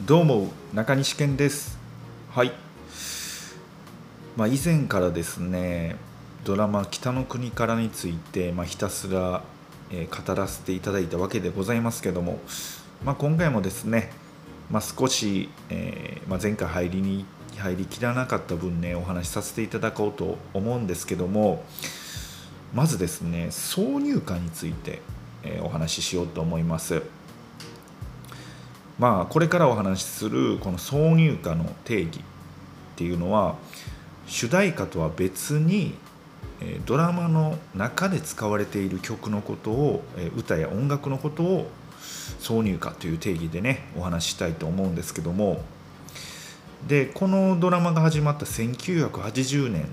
どうも中西健ですはいまあ以前からですねドラマ「北の国から」について、まあ、ひたすら、えー語らせていただいたわけでございますけども、まあ、今回もですね、まあ、少し、えーまあ、前回入りに入りきらなかった分ねお話しさせていただこうと思うんですけどもまずですね挿入歌について、えーお話ししようと思います。まあこれからお話しするこの挿入歌の定義っていうのは主題歌とは別にドラマの中で使われている曲のことを歌や音楽のことを挿入歌という定義でねお話ししたいと思うんですけども。でこのドラマが始まった1980年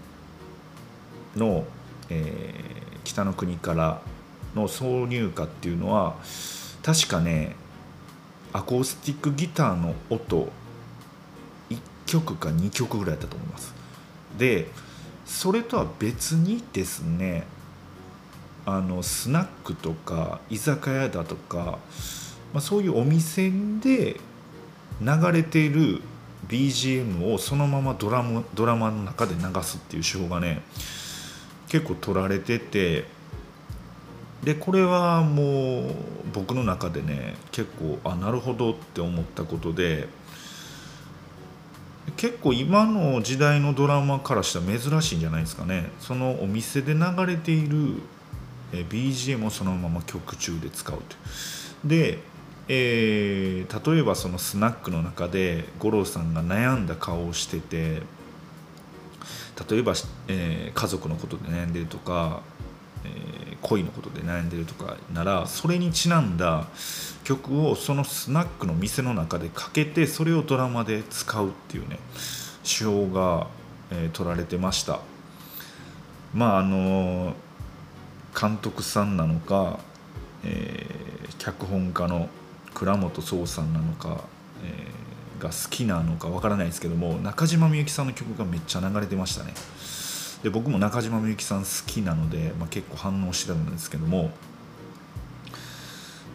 の、えー北の国からの挿入歌っていうのは確かねアコースティックギターの音1曲か2曲ぐらいだと思います。でそれとは別にですねあのスナックとか居酒屋だとか、まあ、そういうお店で流れている BGM をそのままドラムドラマの中で流すっていう手法がね結構取られててでこれはもう僕の中でね結構あなるほどって思ったことで結構今の時代のドラマからしたら珍しいんじゃないですかね。そのお店で流れている BGM をそのまま曲中で使うとで、えー例えばそのスナックの中で五郎さんが悩んだ顔をしてて例えば、えー家族のことで悩んでるとか、えー恋のことで悩んでるとかならそれにちなんだ曲をそのスナックの店の中でかけてそれをドラマで使うっていうね手法が、えー取られてました。まああの監督さんなのか、えー脚本家の倉本壮さんなのか、えーが好きなのかわからないですけども中島みゆきさんの曲がめっちゃ流れてましたね。で僕も中島みゆきさん好きなので、まあ、結構反応してたんですけども。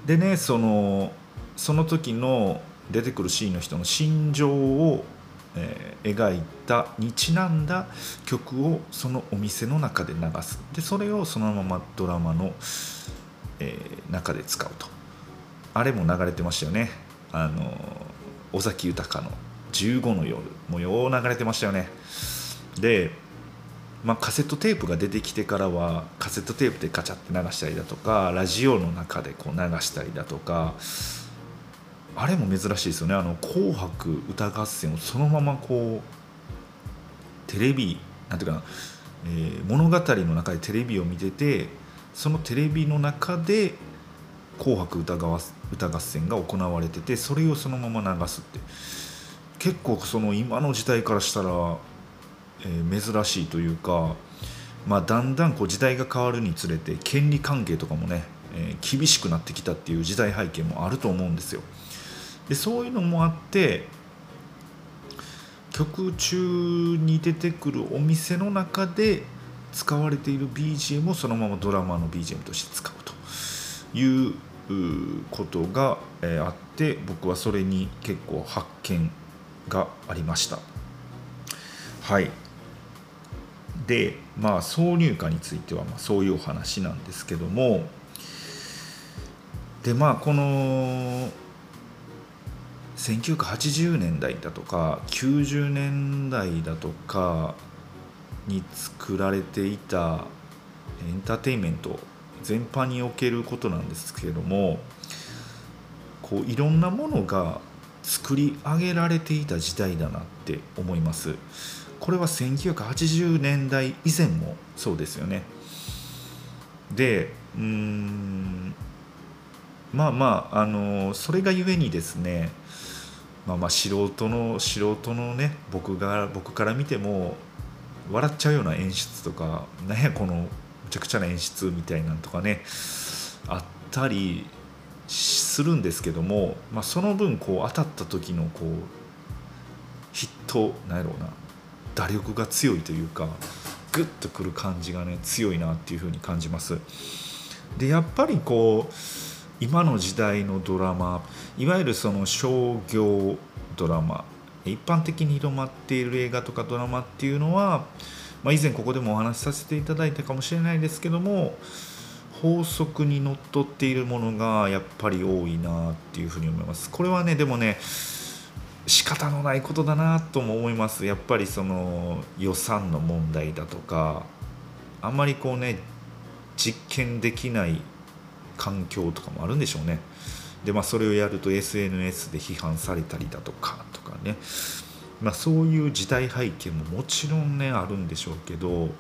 でねそのその時の出てくるシーンの人の心情を、えー描いたにちなんだ曲をそのお店の中で流す。でそれをそのままドラマの、えー中で使うと。あれも流れてましたよね。あの尾崎豊の「15の夜」もよう流れてましたよね。でまあ、カセットテープが出てきてからはカセットテープでガチャって流したりだとかラジオの中でこう流したりだとかあれも珍しいですよね「あの紅白歌合戦」をそのままこうテレビなんていうかな、えー物語の中でテレビを見ててそのテレビの中で「紅白歌合歌合戦」が行われててそれをそのまま流すって。結構その今の時代からしたらえ珍しいというか、まあ、だんだんこう時代が変わるにつれて権利関係とかもね、えー厳しくなってきたっていう時代背景もあると思うんですよ。でそういうのもあって曲中に出てくるお店の中で使われている BGM をそのままドラマの BGM として使うということが、あって僕はそれに結構発見がありました。はいでまあ挿入歌についてはまそういうお話なんですけども。でまあこの1980年代だとか90年代だとかに作られていたエンターテインメント全般におけることなんですけれどもこういろんなものが作り上げられていた時代だなって思います。これは1980年代以前もそうですよね。でうんまあまああのそれがゆえにですねまあまあ素人の素人のね僕が僕から見ても笑っちゃうような演出とか何やこのむちゃくちゃな演出みたいなんとかねあったりするんですけども、まあ、その分こう当たった時のこうヒットなんやろうな打力が強いというかグッとくる感じがね強いなっていう風に感じます。でやっぱりこう今の時代のドラマいわゆるその商業ドラマ一般的に広まっている映画とかドラマっていうのは、まあ、以前ここでもお話しさせていただいたかもしれないですけども法則にのっとっているものがやっぱり多いなっていうふうに思います。これはねでもね仕方のないことだなとも思います。やっぱりその予算の問題だとかあんまりこうね実験できない環境とかもあるんでしょうね。でまあそれをやると SNS で批判されたりだとかとかね。まあそういう時代背景ももちろんねあるんでしょうけど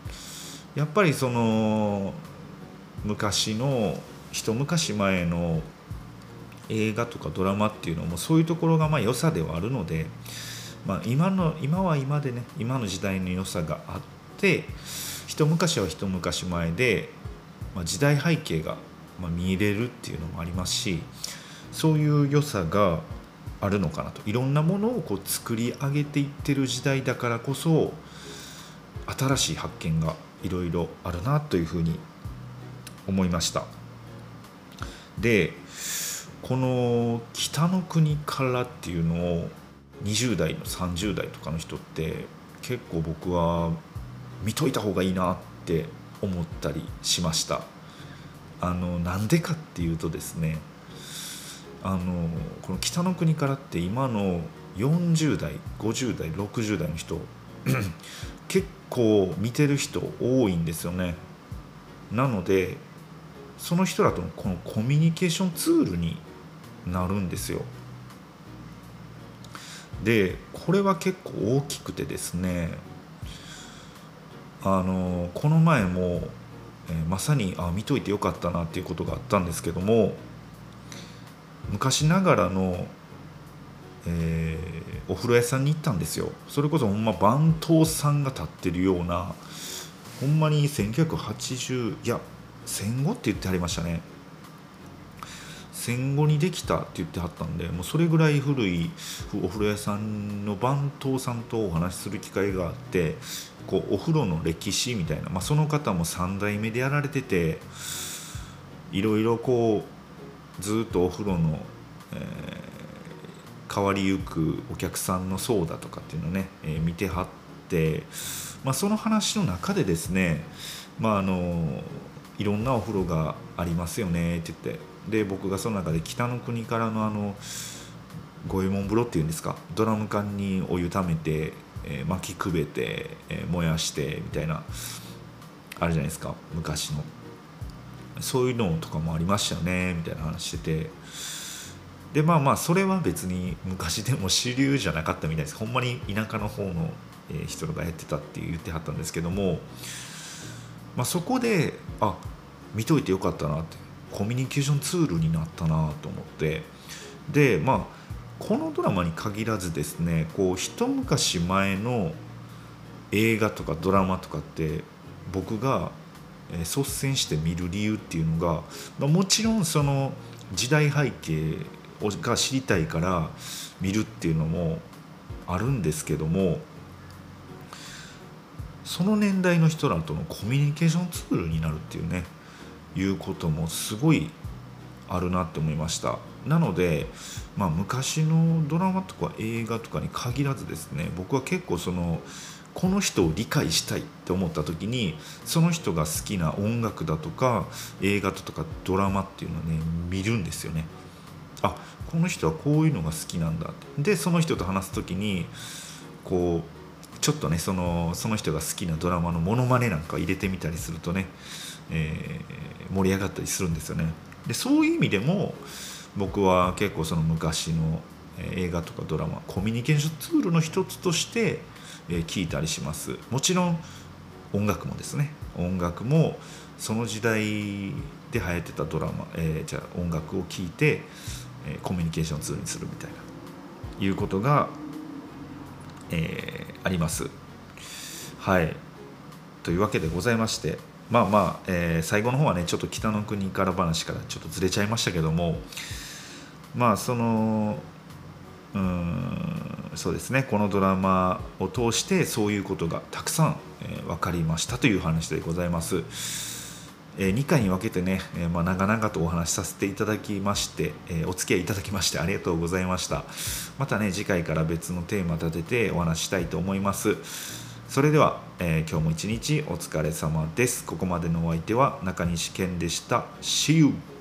やっぱりその昔の一昔前の映画とかドラマっていうのもそういうところがまあ良さではあるので、まあ、今の今は今でね今の時代の良さがあって一昔は一昔前で、まあ、時代背景がま見入れるっていうのもありますしそういう良さがあるのかなといろんなものをこう作り上げていってる時代だからこそ新しい発見がいろいろあるなというふうに思いました。でこの「北の国から」っていうのを20代の30代とかの人って結構僕は見といた方がいいなって思ったりしました。あのなんでかっていうとですねあのこの「北の国から」って今の40代50代60代の人 結構見てる人多いんですよね。なのでその人らとのこのコミュニケーションツールになるんですよ。でこれは結構大きくてですねあのこの前も、え、まさにあ見といてよかったなっていうことがあったんですけども昔ながらの、えー、お風呂屋さんに行ったんですよそれこそほんま番頭さんが立ってるようなほんまに1980いや戦後って言ってはりましたね戦後にできたって言ってはったんでもうそれぐらい古いお風呂屋さんの番頭さんとお話しする機会があってこうお風呂の歴史みたいな、まあ、その方も3代目でやられてていろいろこうずっとお風呂の、えー、変わりゆくお客さんの層だとかっていうのをね、えー、見てはって、まあ、その話の中でですねまああのいろんなお風呂がありますよねって言って。で僕がその中で北の国からのあの五右衛門風呂っていうんですかドラム缶にお湯ためて、えー、巻きくべて、えー、燃やしてみたいなあるじゃないですか昔の。そういうのとかもありましたよねみたいな話してて。でまあまあそれは別に昔でも主流じゃなかったみたいです。ほんまに田舎の方の人がやってたって言ってはったんですけどもまあ、そこであ見といてよかったなってコミュニケーションツールになったなと思って。でまあこのドラマに限らずですねこう一昔前の映画とかドラマとかって僕が率先して見る理由っていうのが、まあ、もちろんその時代背景が知りたいから見るっていうのもあるんですけどもその年代の人らとのコミュニケーションツールになるっていうねいうこともすごいあるなって思いました。なので、まあ、昔のドラマとか映画とかに限らずですね僕は結構そのこの人を理解したいって思った時にその人が好きな音楽だとか映画とかドラマっていうのをね見るんですよね。あこの人はこういうのが好きなんだ。ってでその人と話す時にこうちょっとねそのその人が好きなドラマのモノマネなんか入れてみたりするとね、えー、盛り上がったりするんですよね。でそういう意味でも僕は結構その昔の映画とかドラマコミュニケーションツールの一つとして聞いたりしますもちろん音楽もですね音楽もその時代で流行ってたドラマ、えー、じゃあ音楽を聴いてコミュニケーションツールにするみたいないうことがえー、あります。はいというわけでございましてまあまあ、えー、最後の方はねちょっと北の国から話からちょっとずれちゃいましたけどもまあそのうんそうですねこのドラマを通してそういうことがたくさん、えー、分かりましたという話でございます。え2回に分けてね、えまあ、長々とお話しさせていただきまして、えお付き合いいただきましてありがとうございました。またね次回から別のテーマ立ててお話したいと思います。それでは、えー、今日も一日お疲れ様です。ここまでのお相手は中西健でした。See you!